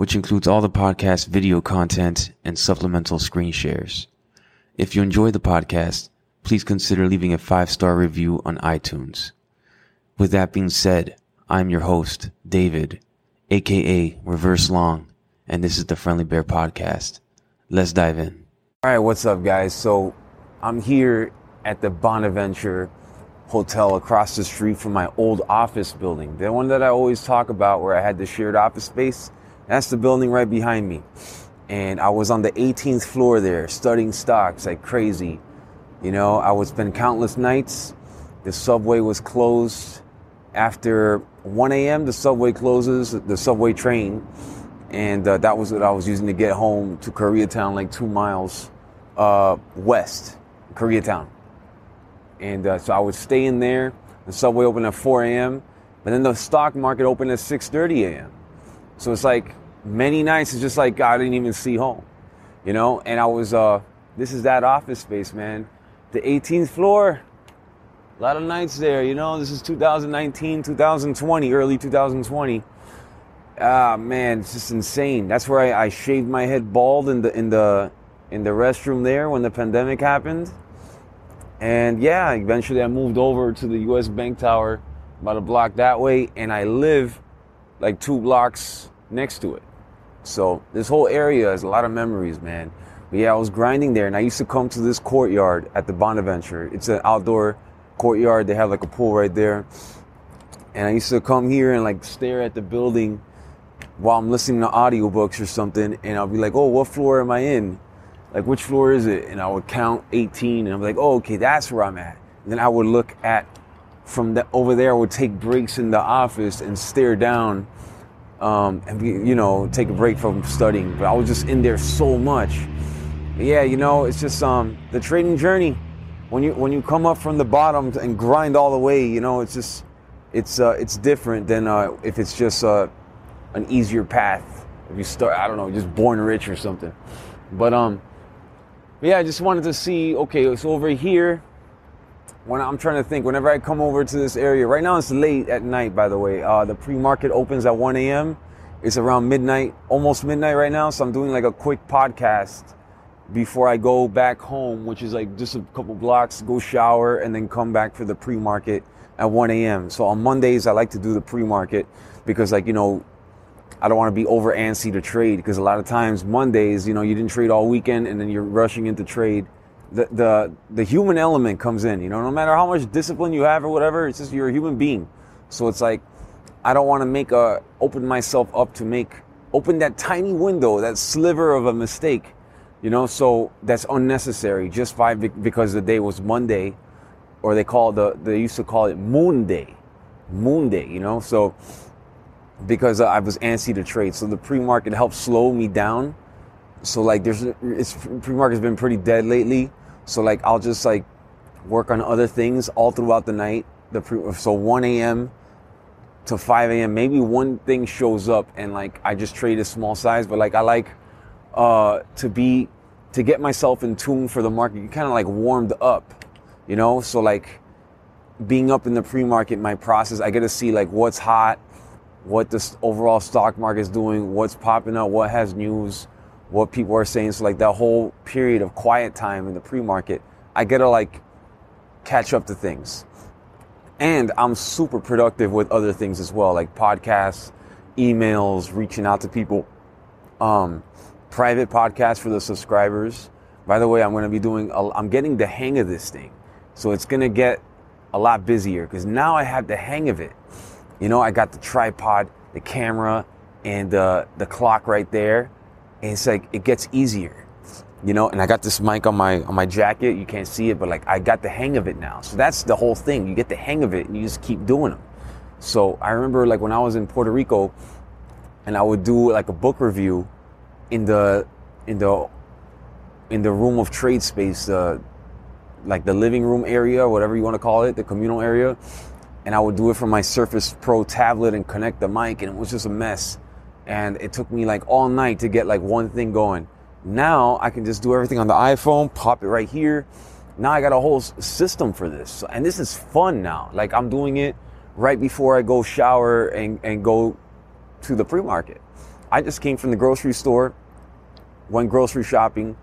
which includes all the podcast video content and supplemental screen shares. If you enjoy the podcast, please consider leaving a five star review on iTunes. With that being said, I'm your host, David, aka Reverse Long, and this is the Friendly Bear Podcast. Let's dive in. All right, what's up, guys? So I'm here at the Bonaventure Hotel across the street from my old office building, the one that I always talk about where I had the shared office space. That's the building right behind me. And I was on the 18th floor there studying stocks like crazy. You know, I would spend countless nights. The subway was closed after 1 a.m., the subway closes, the subway train, and uh, that was what I was using to get home to Koreatown, like two miles uh, west, Koreatown. And uh, so I would stay in there. The subway opened at 4 a.m., but then the stock market opened at 6:30 a.m. So it's like many nights it's just like God didn't even see home, you know. And I was, uh, this is that office space, man. The 18th floor, a lot of nights there, you know. This is 2019, 2020, early 2020. Ah man, it's just insane. That's where I, I shaved my head bald in the in the in the restroom there when the pandemic happened. And yeah, eventually I moved over to the US Bank Tower about a block that way, and I live like two blocks next to it. So this whole area has a lot of memories, man. But yeah, I was grinding there, and I used to come to this courtyard at the Bonaventure. It's an outdoor courtyard. They have like a pool right there. And I used to come here and like stare at the building while I'm listening to audiobooks or something. And I'll be like, oh, what floor am I in? Like, which floor is it? And I would count 18 and I'm like, oh, okay, that's where I'm at. And then I would look at from the, over there, I would take breaks in the office and stare down um, and, be, you know, take a break from studying. But I was just in there so much. But yeah, you know, it's just um, the trading journey when you when you come up from the bottom and grind all the way, you know, it's just it's uh, it's different than uh, if it's just uh, an easier path. If you start, I don't know, just born rich or something. But um, yeah, I just wanted to see. Okay, so over here, when I'm trying to think, whenever I come over to this area, right now it's late at night. By the way, uh, the pre-market opens at 1 a.m. It's around midnight, almost midnight right now. So I'm doing like a quick podcast before I go back home, which is like just a couple blocks, go shower, and then come back for the pre market at 1 a.m. So on Mondays, I like to do the pre market because, like, you know, I don't want to be over antsy to trade because a lot of times Mondays, you know, you didn't trade all weekend and then you're rushing into trade. The, the, the human element comes in, you know, no matter how much discipline you have or whatever, it's just you're a human being. So it's like, I don't want to make a, open myself up to make, open that tiny window, that sliver of a mistake you know, so that's unnecessary just by because the day was Monday, or they call the they used to call it Moon Day, Moon Day. You know, so because I was antsy to trade, so the pre-market helped slow me down. So like, there's it's pre-market's been pretty dead lately. So like, I'll just like work on other things all throughout the night. The pre, so 1 a.m. to 5 a.m. Maybe one thing shows up and like I just trade a small size, but like I like uh, to be to get myself in tune for the market. You kind of like warmed up, you know. So like being up in the pre-market, my process, I get to see like what's hot, what the overall stock market is doing, what's popping up, what has news, what people are saying. So like that whole period of quiet time in the pre-market, I get to like catch up to things. And I'm super productive with other things as well, like podcasts, emails, reaching out to people. Um, private podcast for the subscribers. By the way, I'm going to be doing, i I'm getting the hang of this thing. So it's going to get a lot busier because now I have the hang of it. You know, I got the tripod, the camera, and uh, the clock right there. And it's like, it gets easier. You know, and I got this mic on my on my jacket. You can't see it, but like I got the hang of it now. So that's the whole thing. You get the hang of it, and you just keep doing them. So I remember like when I was in Puerto Rico, and I would do like a book review in the in the in the room of trade space, uh, like the living room area, whatever you want to call it, the communal area. And I would do it from my Surface Pro tablet and connect the mic, and it was just a mess. And it took me like all night to get like one thing going. Now I can just do everything on the iPhone, pop it right here. Now I got a whole system for this. And this is fun now. Like I'm doing it right before I go shower and, and go to the pre market. I just came from the grocery store, went grocery shopping,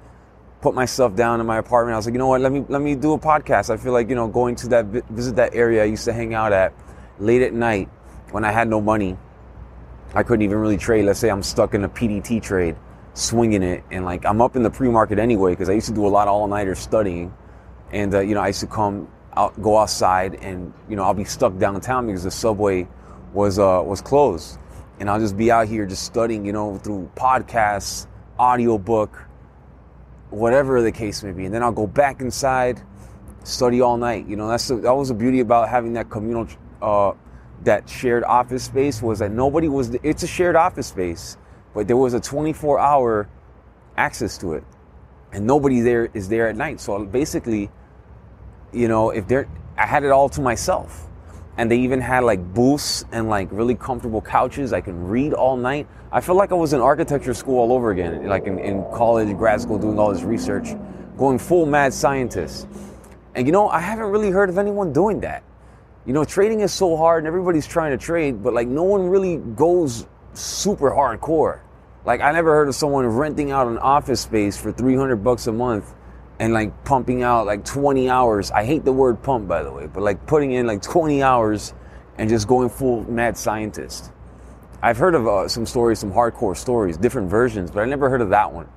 put myself down in my apartment. I was like, you know what? Let me let me do a podcast. I feel like you know going to that visit that area I used to hang out at late at night when I had no money. I couldn't even really trade. Let's say I'm stuck in a PDT trade, swinging it, and like I'm up in the pre-market anyway because I used to do a lot of all-nighters studying, and uh, you know I used to come out, go outside, and you know I'll be stuck downtown because the subway was uh, was closed, and I'll just be out here just studying, you know, through podcasts, audiobook, whatever the case may be. And then I'll go back inside, study all night. You know, that's the, that was the beauty about having that communal, uh, that shared office space was that nobody was. It's a shared office space, but there was a 24 hour access to it, and nobody there is there at night. So basically, you know, if there, I had it all to myself and they even had like booths and like really comfortable couches. I can read all night. I feel like I was in architecture school all over again, like in, in college, grad school, doing all this research, going full mad scientist. And you know, I haven't really heard of anyone doing that. You know, trading is so hard and everybody's trying to trade, but like no one really goes super hardcore. Like I never heard of someone renting out an office space for 300 bucks a month and like pumping out like 20 hours. I hate the word pump, by the way, but like putting in like 20 hours and just going full mad scientist. I've heard of uh, some stories, some hardcore stories, different versions, but I never heard of that one.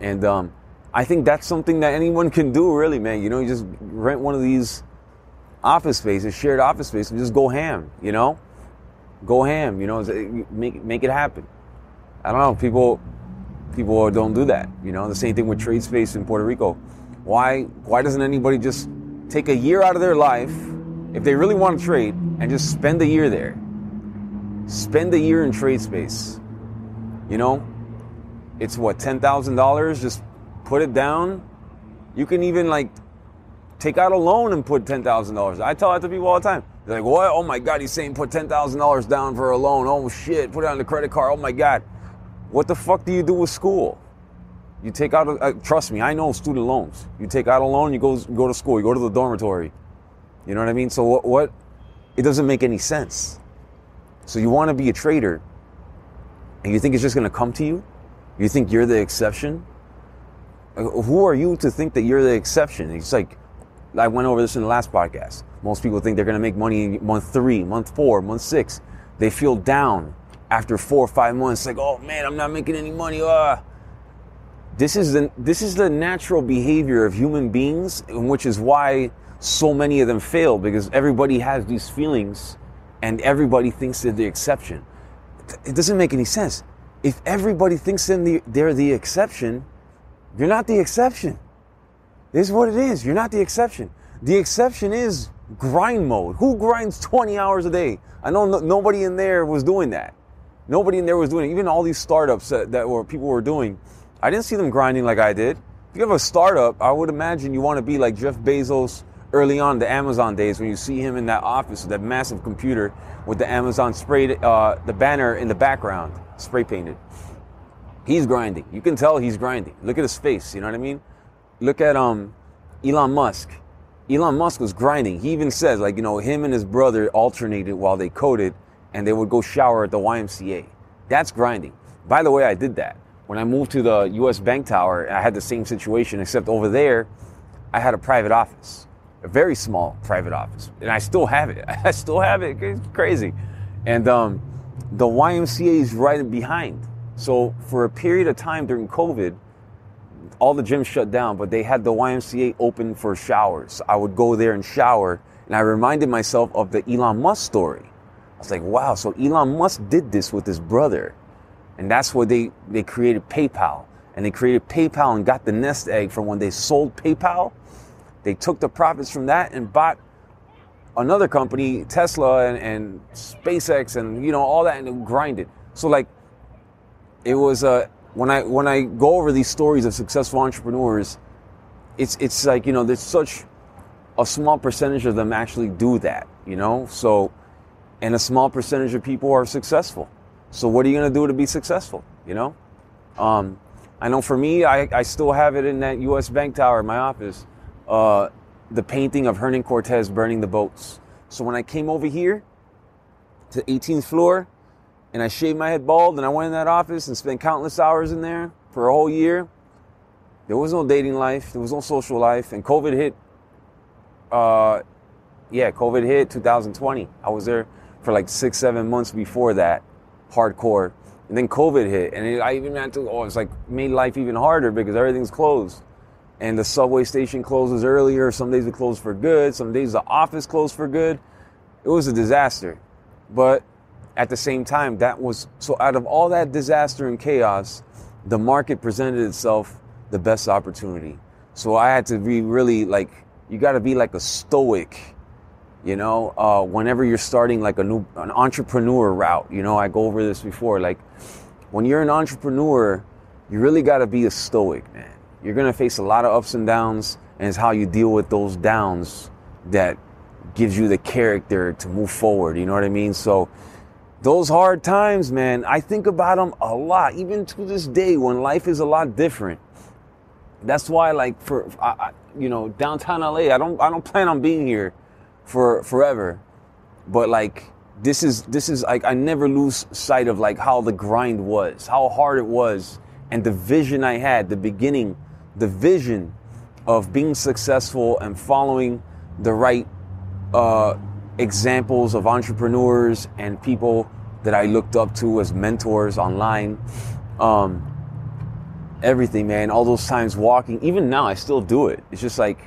And um, I think that's something that anyone can do, really, man. You know, you just rent one of these office spaces, shared office space, and just go ham. You know, go ham. You know, make make it happen. I don't know. People people don't do that. You know, the same thing with trade space in Puerto Rico. Why why doesn't anybody just take a year out of their life if they really want to trade and just spend a year there? Spend a year in trade space. You know, it's what ten thousand dollars. Just put it down. You can even like take out a loan and put ten thousand dollars. I tell that to people all the time. They're like, "What? Oh my God, he's saying put ten thousand dollars down for a loan. Oh shit, put it on the credit card. Oh my God." What the fuck do you do with school? You take out, a, uh, trust me, I know student loans. You take out a loan, you go go to school, you go to the dormitory. You know what I mean? So what? what it doesn't make any sense. So you want to be a trader, and you think it's just going to come to you? You think you're the exception? Who are you to think that you're the exception? It's like I went over this in the last podcast. Most people think they're going to make money in month three, month four, month six. They feel down after four or five months, like, oh man, I'm not making any money. Uh. This is the this is the natural behavior of human beings, which is why so many of them fail because everybody has these feelings, and everybody thinks they're the exception. It doesn't make any sense. If everybody thinks they're the exception, you're not the exception. This is what it is. You're not the exception. The exception is grind mode. Who grinds 20 hours a day? I know no, nobody in there was doing that. Nobody in there was doing it. Even all these startups that, that were people were doing, I didn't see them grinding like I did. If you have a startup, I would imagine you want to be like Jeff Bezos early on the Amazon days when you see him in that office with that massive computer with the Amazon spray, uh, the banner in the background, spray painted. He's grinding. You can tell he's grinding. Look at his face. You know what I mean? Look at um, Elon Musk. Elon Musk was grinding. He even says, like, you know, him and his brother alternated while they coded and they would go shower at the YMCA. That's grinding. By the way, I did that. When I moved to the US Bank Tower, I had the same situation, except over there, I had a private office, a very small private office. And I still have it. I still have it. It's crazy. And um, the YMCA is right behind. So for a period of time during COVID, all the gyms shut down, but they had the YMCA open for showers. I would go there and shower, and I reminded myself of the Elon Musk story. I was like, wow, so Elon Musk did this with his brother. And that's where they, they created PayPal. And they created PayPal and got the nest egg from when they sold PayPal. They took the profits from that and bought another company, Tesla and, and SpaceX and you know all that and grinded. So like it was a when I when I go over these stories of successful entrepreneurs, it's it's like you know there's such a small percentage of them actually do that, you know. So, and a small percentage of people are successful. So what are you gonna do to be successful? You know. Um, I know for me, I, I still have it in that U.S. Bank Tower in my office. Uh, the painting of Hernan Cortez burning the boats. So when I came over here to 18th floor and I shaved my head bald and I went in that office and spent countless hours in there for a whole year, there was no dating life, there was no social life, and COVID hit. Uh, yeah, COVID hit 2020. I was there for like six, seven months before that, hardcore. And then COVID hit, and it, I even had to, oh, it's like made life even harder because everything's closed. And the subway station closes earlier. Some days it closed for good. Some days the office closed for good. It was a disaster. But at the same time, that was so out of all that disaster and chaos, the market presented itself the best opportunity. So I had to be really like, you got to be like a stoic you know? Uh, whenever you're starting like a new an entrepreneur route you know i go over this before like when you're an entrepreneur you really got to be a stoic man. You're going to face a lot of ups and downs and it's how you deal with those downs that gives you the character to move forward you know what i mean? So those hard times man i think about them a lot even to this day when life is a lot different that's why like for I, you know downtown la i don't i don't plan on being here for forever. But like this is this is like I never lose sight of like how the grind was, how hard it was, and the vision I had, the beginning, the vision of being successful and following the right uh, examples of entrepreneurs and people that I looked up to as mentors online. Um, everything, man. All those times walking, even now, I still do it. It's just like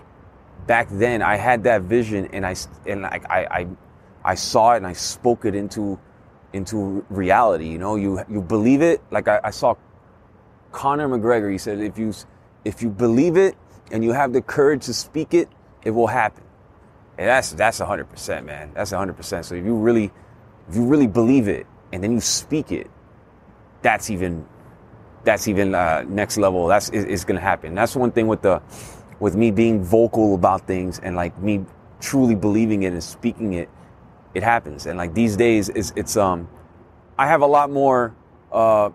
back then I had that vision and I and I, I, I saw it and I spoke it into into reality. You know, you you believe it. Like I, I saw Conor McGregor. He said, if you if you believe it and you have the courage to speak it, it will happen. And that's that's hundred percent, man. That's hundred percent. So if you really if you really believe it and then you speak it, that's even that's even uh, next level. That's is, going to happen. That's one thing with the with me being vocal about things and like me truly believing it and speaking it, it happens. And like these days, it's, it's um, I have a lot more uh,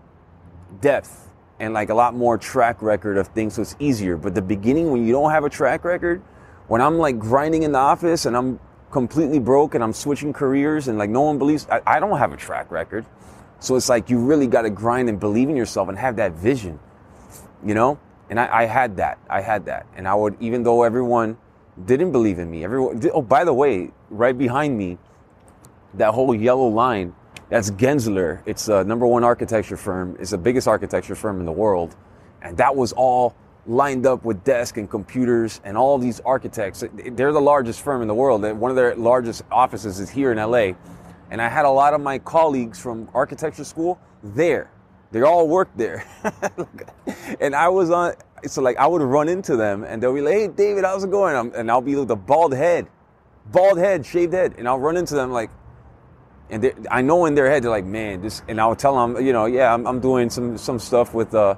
depth and like a lot more track record of things, so it's easier. But the beginning, when you don't have a track record, when I'm like grinding in the office and I'm completely broke and I'm switching careers and like no one believes, I, I don't have a track record. So it's like you really got to grind and believe in yourself and have that vision, you know? And I, I, had that. I had that. And I would, even though everyone didn't believe in me, everyone, oh, by the way, right behind me, that whole yellow line, that's Gensler. It's a number one architecture firm. It's the biggest architecture firm in the world. And that was all lined up with desks and computers and all these architects. They're the largest firm in the world. One of their largest offices is here in LA. And I had a lot of my colleagues from architecture school there. They all worked there. and I was on, so like I would run into them and they'll be like, hey, David, how's it going? And I'll be with a bald head, bald head, shaved head. And I'll run into them like, and I know in their head, they're like, man, this, and I'll tell them, you know, yeah, I'm, I'm doing some, some stuff with, uh,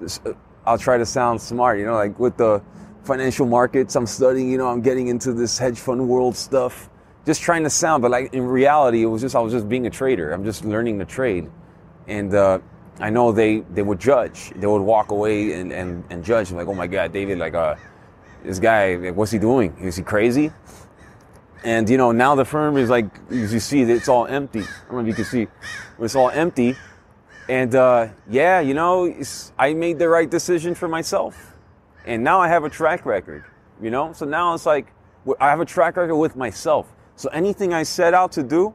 this, uh, I'll try to sound smart, you know, like with the financial markets, I'm studying, you know, I'm getting into this hedge fund world stuff, just trying to sound, but like in reality, it was just, I was just being a trader. I'm just learning to trade. And, uh, I know they, they would judge. They would walk away and, and, and judge. like, oh my God, David, like, uh, this guy, like, what's he doing? Is he crazy? And, you know, now the firm is like, as you see, it's all empty. I don't know if you can see, it's all empty. And, uh, yeah, you know, I made the right decision for myself. And now I have a track record, you know? So now it's like, I have a track record with myself. So anything I set out to do,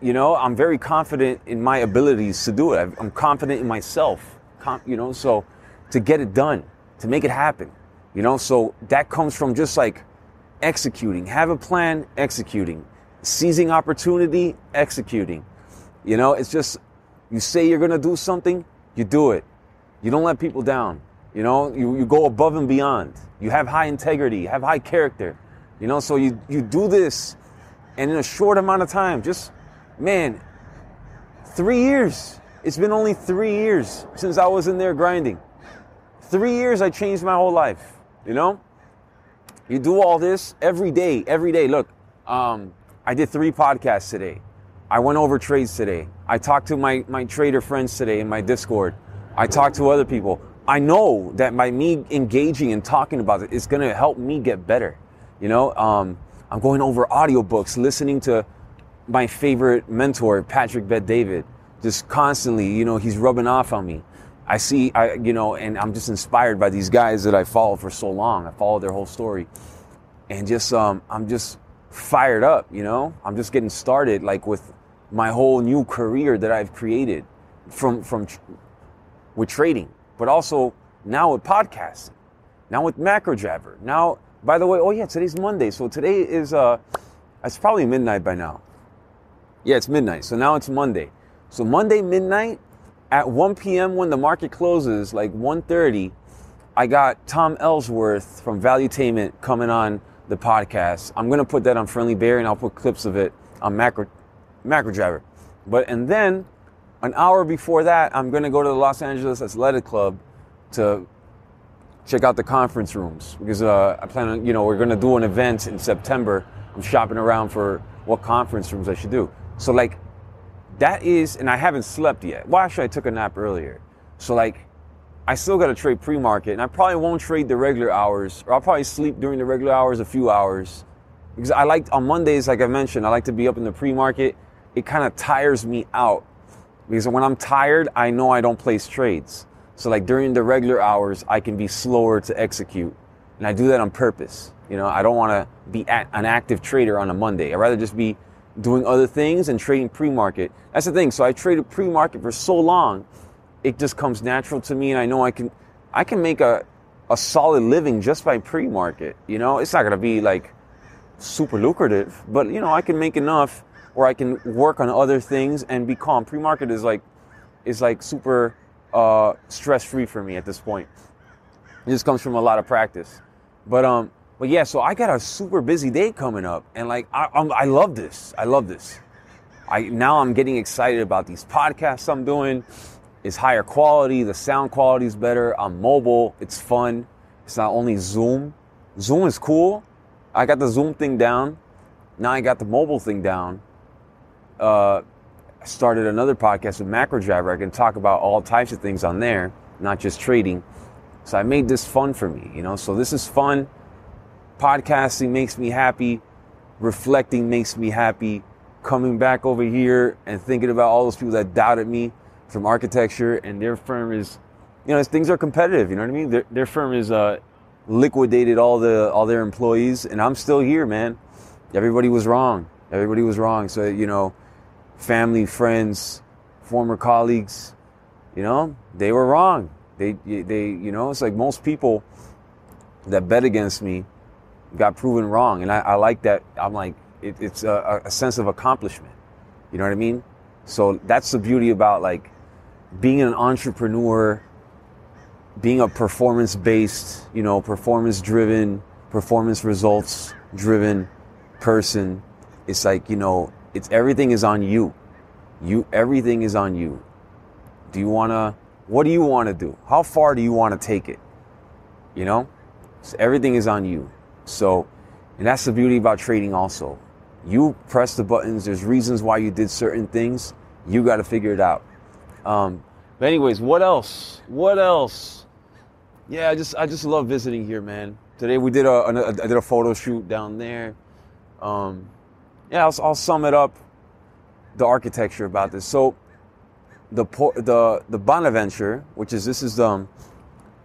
you know, I'm very confident in my abilities to do it. I'm confident in myself, you know, so to get it done, to make it happen, you know, so that comes from just like executing, have a plan, executing, seizing opportunity, executing. You know, it's just, you say you're going to do something, you do it. You don't let people down. You know, you, you go above and beyond. You have high integrity, you have high character. You know, so you, you do this and in a short amount of time, just man, three years. It's been only three years since I was in there grinding. Three years, I changed my whole life. You know, you do all this every day, every day. Look, um, I did three podcasts today. I went over trades today. I talked to my, my trader friends today in my Discord. I talked to other people. I know that by me engaging and talking about it, it's going to help me get better. You know, um, I'm going over audiobooks, listening to my favorite mentor, Patrick Bet David, just constantly, you know, he's rubbing off on me. I see, I, you know, and I'm just inspired by these guys that I follow for so long. I followed their whole story. And just, um, I'm just fired up, you know? I'm just getting started, like with my whole new career that I've created from, from, with trading, but also now with podcasting, now with Macro MacroJabber. Now, by the way, oh yeah, today's Monday. So today is, uh, it's probably midnight by now. Yeah, it's midnight. So now it's Monday. So Monday midnight at 1 p.m. when the market closes, like 1:30, I got Tom Ellsworth from Valuetainment coming on the podcast. I'm gonna put that on Friendly Bear and I'll put clips of it on Macro MacroJabber. But and then an hour before that, I'm gonna go to the Los Angeles Athletic Club to check out the conference rooms because uh, I plan on, you know, we're gonna do an event in September. I'm shopping around for what conference rooms I should do. So like that is, and I haven't slept yet. Well, should I took a nap earlier. So, like, I still got to trade pre market, and I probably won't trade the regular hours, or I'll probably sleep during the regular hours a few hours. Because I like, on Mondays, like I mentioned, I like to be up in the pre market. It kind of tires me out. Because when I'm tired, I know I don't place trades. So, like, during the regular hours, I can be slower to execute. And I do that on purpose. You know, I don't want to be an active trader on a Monday. I'd rather just be doing other things and trading pre-market. That's the thing. So I traded pre-market for so long, it just comes natural to me, and I know I can, I can make a, a solid living just by pre-market. You know, it's not gonna be like super lucrative, but you know, I can make enough where I can work on other things and be calm. Pre-market is like, is like super uh, stress-free for me at this point. Just comes from a lot of practice. But um, but yeah, so I got a super busy day coming up, and like I, I'm, I love this. I love this. I now I'm getting excited about these podcasts I'm doing. It's higher quality. The sound quality is better. I'm mobile. It's fun. It's not only Zoom. Zoom is cool. I got the Zoom thing down. Now I got the mobile thing down. Uh, started another podcast with Macro Driver. I can talk about all types of things on there, not just trading. So I made this fun for me, you know. So this is fun podcasting makes me happy, reflecting makes me happy, coming back over here and thinking about all those people that doubted me from architecture and their firm is, you know, things are competitive. You know what I mean? Their, their firm is uh, liquidated all the all their employees, and I'm still here, man. Everybody was wrong. Everybody was wrong. So you know, family, friends, former colleagues, you know, they were wrong. They they you know, it's like most people that bet against me got proven wrong. And I, I like that. I'm like, it, it's a, a, sense of accomplishment. You know what I mean? So that's the beauty about like being an entrepreneur, being a performance based, you know, performance driven, performance results driven person. It's like, you know, it's everything is on you. You, everything is on you. Do you want to, what do you want to do? How far do you want to take it? You know? So everything is on you. So, and that's the beauty about trading also. You press the buttons, there's reasons why you did certain things. You got to figure it out. Um, but anyways, what else? What else? Yeah, I just I just love visiting here, man. Today we did a, I did a photo shoot down there. Um, yeah, I'll, I'll sum it up. The architecture about this. So, the the the Bonaventure, which is this is the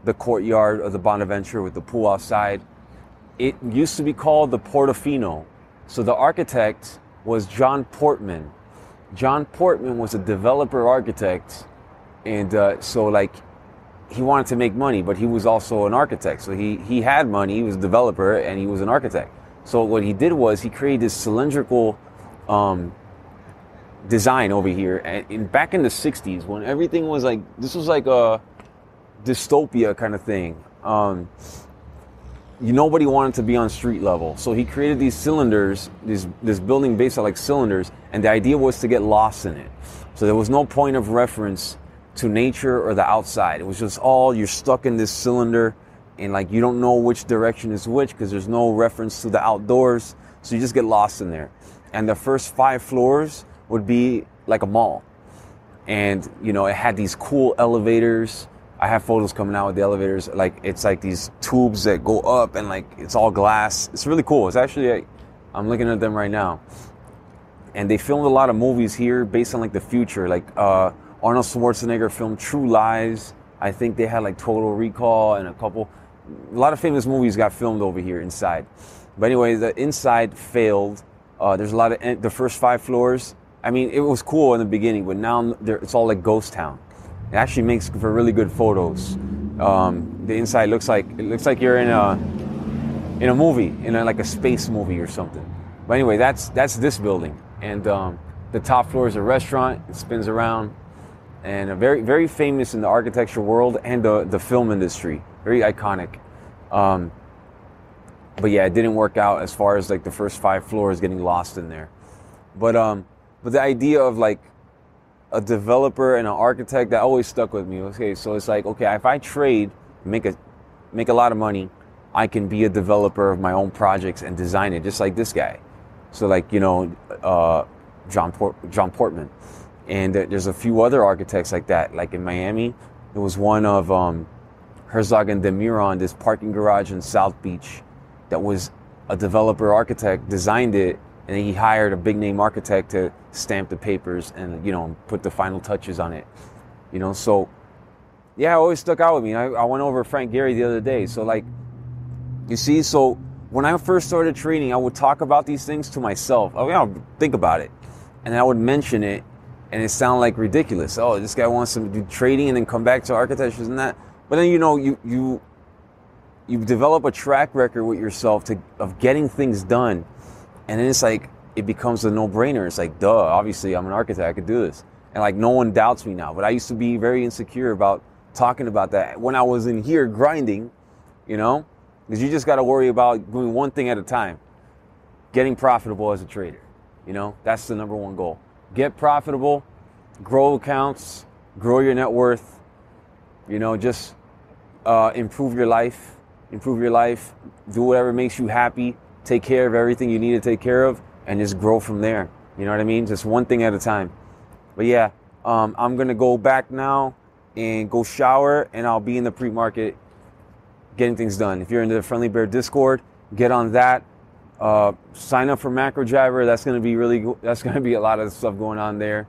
the courtyard of the Bonaventure with the pool outside it used to be called the Portofino. So the architect was John Portman. John Portman was a developer architect, and uh, so like he wanted to make money, but he was also an architect. So he he had money. He was a developer, and he was an architect. So what he did was he created this cylindrical um, design over here. And back in the '60s, when everything was like this was like a dystopia kind of thing. Um, you, nobody wanted to be on street level. So he created these cylinders, this this building based on like cylinders, and the idea was to get lost in it. So there was no point of reference to nature or the outside. It was just all you're stuck in this cylinder and like you don't know which direction is which because there's no reference to the outdoors. So you just get lost in there. And the first five floors would be like a mall. And you know, it had these cool elevators. I have photos coming out with the elevators. Like it's like these tubes that go up and like it's all glass. It's really cool. It's actually like, I'm looking at them right now. And they filmed a lot of movies here based on like the future. Like uh, Arnold Schwarzenegger filmed True Lies. I think they had like Total Recall and a couple a lot of famous movies got filmed over here inside. But anyway, the inside failed. Uh, there's a lot of the first five floors. I mean, it was cool in the beginning, but now it's all like ghost town. It actually makes for really good photos. Um, the inside looks like it looks like you're in a in a movie, in a, like a space movie or something. But anyway, that's that's this building, and um, the top floor is a restaurant. It spins around, and very very famous in the architecture world and the the film industry. Very iconic. Um, but yeah, it didn't work out as far as like the first five floors getting lost in there. But um, but the idea of like a developer and an architect that always stuck with me. Okay, so it's like okay, if I trade, make a make a lot of money, I can be a developer of my own projects and design it, just like this guy. So like you know, uh, John Port- John Portman, and there's a few other architects like that. Like in Miami, there was one of um, Herzog and de this parking garage in South Beach that was a developer architect designed it and he hired a big name architect to stamp the papers and you know put the final touches on it you know? So yeah it always stuck out with me. I, I went over frank gehry the other day. So like you see so when i first started training i would talk about these things to myself. Oh, I mean, think about it. And i would mention it and it sounded like ridiculous. Oh this guy wants to do trading and then come back to architecture and that but then you know you you you develop a track record with yourself to of getting things done, and then it's like it becomes a no brainer. It's like duh, obviously I'm an architect, I could do this, and like no one doubts me now. But I used to be very insecure about talking about that when I was in here grinding, you know, because you just got to worry about doing one thing at a time, getting profitable as a trader. You know, that's the number one goal. Get profitable, grow accounts, grow your net worth. You know, just uh, improve your life, improve your life, do whatever makes you happy, take care of everything you need to take care of, and just grow from there. You know what I mean? Just one thing at a time. But yeah, um, I'm gonna go back now and go shower, and I'll be in the pre-market getting things done. If you're into the Friendly Bear Discord, get on that. Uh, sign up for Macro Driver. That's gonna be really. That's gonna be a lot of stuff going on there.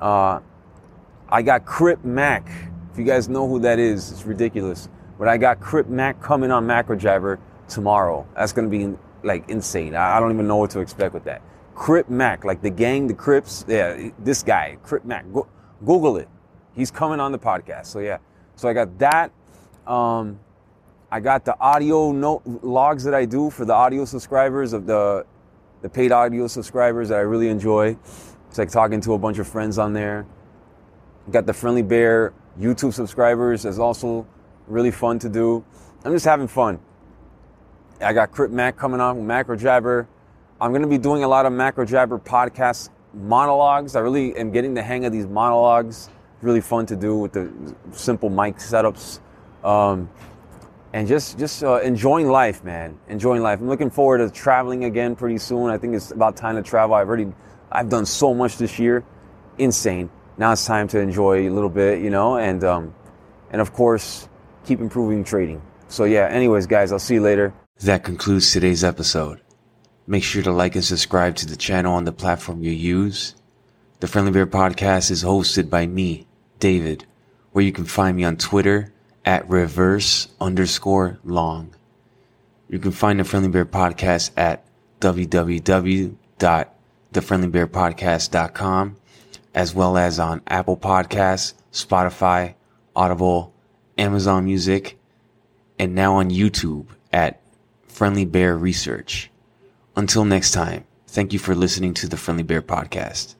Uh, I got Crip Mac you guys know who that is, it's ridiculous. But I got Crip Mac coming on Macro Driver tomorrow. That's gonna be like insane. I, don't even know what to expect with that. Crip Mac, like the gang, the Crips. Yeah, this guy, Crip Mac. Go, Google it. He's coming on the podcast. So yeah. So I got that. Um, I got the audio note logs that I do for the audio subscribers of the the paid audio subscribers that I really enjoy. It's like talking to a bunch of friends on there. Got the Friendly Bear YouTube subscribers is also really fun to do. I'm just having fun. I got Crip Mac coming on with Macro Jabber. I'm going to be doing a lot of Macro Jabber podcast monologues. I really am getting the hang of these monologues. Really fun to do with the simple mic setups. Um, and just just uh, enjoying life, man. Enjoying life. I'm looking forward to traveling again pretty soon. I think it's about time to travel. I've already I've done so much this year, insane now it's time to enjoy a little bit, you know, and um, and of course keep improving trading. So yeah, anyways, guys, I'll see you later. That concludes today's episode. Make sure to like and subscribe to the channel on the platform you use. The Friendly Bear Podcast is hosted by me, David, where you can find me on Twitter at reverse underscore long. You can find the Friendly Bear Podcast at www.thefriendlybearpodcast.com as well as on Apple Podcasts, Spotify, Audible, Amazon Music, and now on YouTube at Friendly Bear Research. Until next time, thank you for listening to the Friendly Bear Podcast.